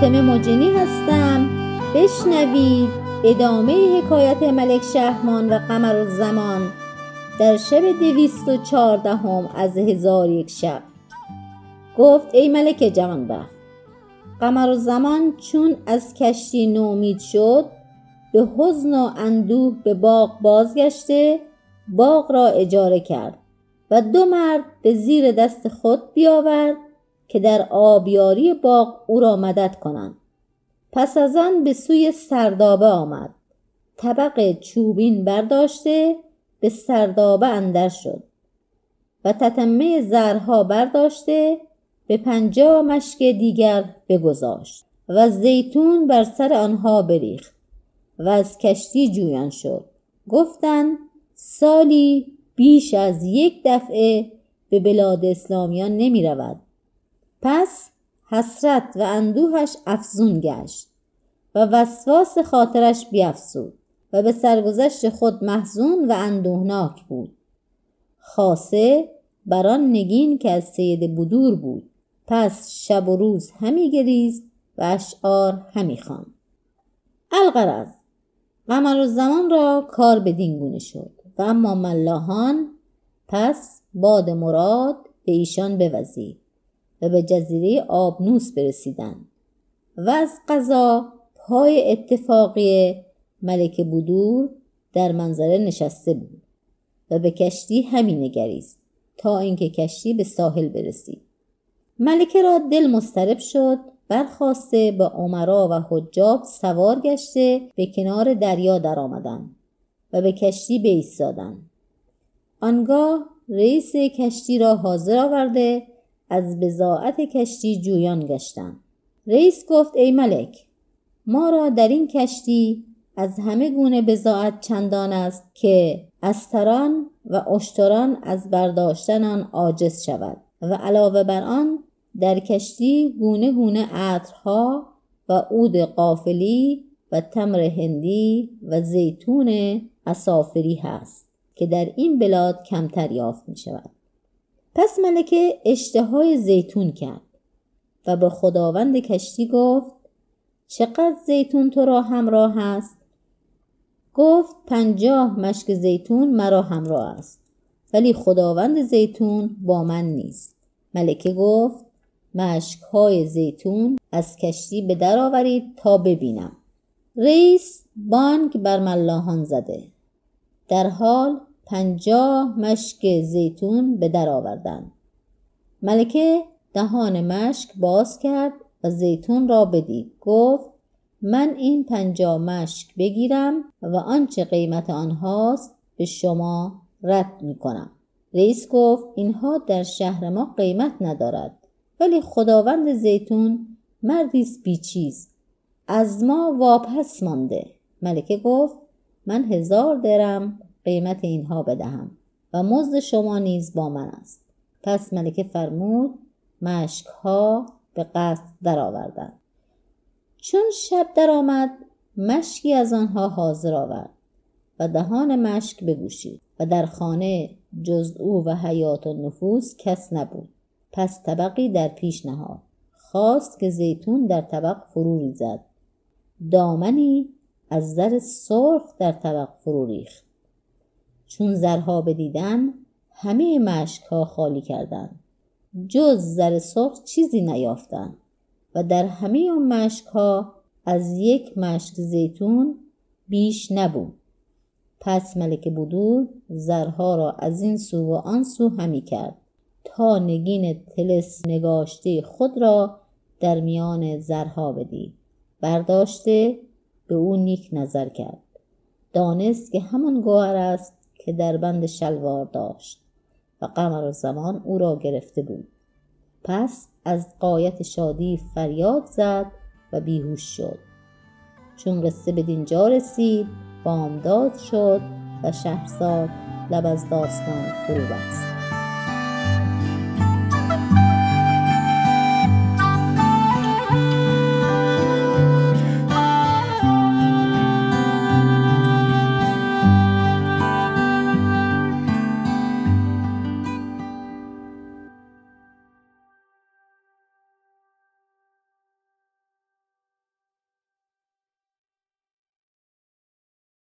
فاطمه مجنی هستم. بشنوید ادامه حکایت ملک شهرمان و قمر الزمان در شب دویست و چهاردهم از هزار یک شب. گفت ای ملک جوانبخت قمر الزمان چون از کشتی نومید شد به حزن و اندوه به باغ بازگشته باغ را اجاره کرد و دو مرد به زیر دست خود بیاورد که در آبیاری باغ او را مدد کنند. پس از آن به سوی سردابه آمد. طبق چوبین برداشته به سردابه اندر شد و تتمه زرها برداشته به پنجاه مشک دیگر بگذاشت و زیتون بر سر آنها بریخت و از کشتی جویان شد. گفتند سالی بیش از یک دفعه به بلاد اسلامیان نمی رود. پس حسرت و اندوهش افزون گشت و وسواس خاطرش بیافزود و به سرگذشت خود محزون و اندوهناک بود. خاصه بر آن نگین که از سید بدور بود. پس شب و روز همی گریست و اشعار همی خواند. الغرض قمر زمان را کار بدین گونه شد و اما ملاحان پس باد مراد به ایشان بوزید. و به جزیره آبنوس برسیدند و از قضا پای اتفاقی ملک بودور در منظره نشسته بود و به کشتی همی نگریست تا اینکه کشتی به ساحل برسید. ملکه را دل مسترب شد برخواسته با عمرا و حجاب سوار گشته به کنار دریا درآمدند و به کشتی بایستادند. آنگاه رئیس کشتی را حاضر آورده از بضاعت کشتی جویان گشتند. رئیس گفت ای ملک ما را در این کشتی از همه گونه بضاعت چندان است که استران و اشتران از برداشتن آن عاجز شود و علاوه بر آن در کشتی گونه گونه عطرها و عود قافلی و تمر هندی و زیتون اسافری هست که در این بلاد کمتر یافت می شود پس ملکه اشتهای زیتون کرد و به خداوند کشتی گفت چقدر زیتون تو را همراه است؟ گفت پنجاه مشک زیتون مرا همراه است ولی خداوند زیتون با من نیست. ملکه گفت مشک های زیتون از کشتی به در آورید تا ببینم. رئیس بانک بر ملاحان زده. در حال پنجاه مشک زیتون به در آوردند ملکه دهان مشک باز کرد و زیتون را بدید. گفت من این پنجاه مشک بگیرم و آنچه قیمت آنهاست به شما رد می کنم رئیس گفت اینها در شهر ما قیمت ندارد. ولی خداوند زیتون مردی بیچیز. از ما واپس مانده. ملکه گفت من هزار درم قیمت اینها بدهم و مزد شما نیز با من است. پس ملکه فرمود مشک ها به قصد درآوردند چون شب درآمد مشکی از آنها حاضر آورد و دهان مشک بگوشید و در خانه جز او و حیات و نفوس کس نبود. پس طبقی در پیش نهاد. خواست که زیتون در طبق فرو ریزد. دامنی از زر سرخ در طبق فرو ریخت. چون زرها بدیدن همه مشک ها خالی کردند. جز زر سرخ چیزی نیافتند و در همه آن مشک ها از یک مشک زیتون بیش نبود. پس ملک بودور زرها را از این سو و آن سو همی کرد تا نگین تلس نگاشته خود را در میان زرها بدید. برداشته به او نیک نظر کرد. دانست که همان گوهر است که در بند شلوار داشت و قمر زمان او را گرفته بود. پس از قایت شادی فریاد زد و بیهوش شد. چون قصه به دینجا رسید بامداد شد و شهرزاد لب از داستان فرو بست.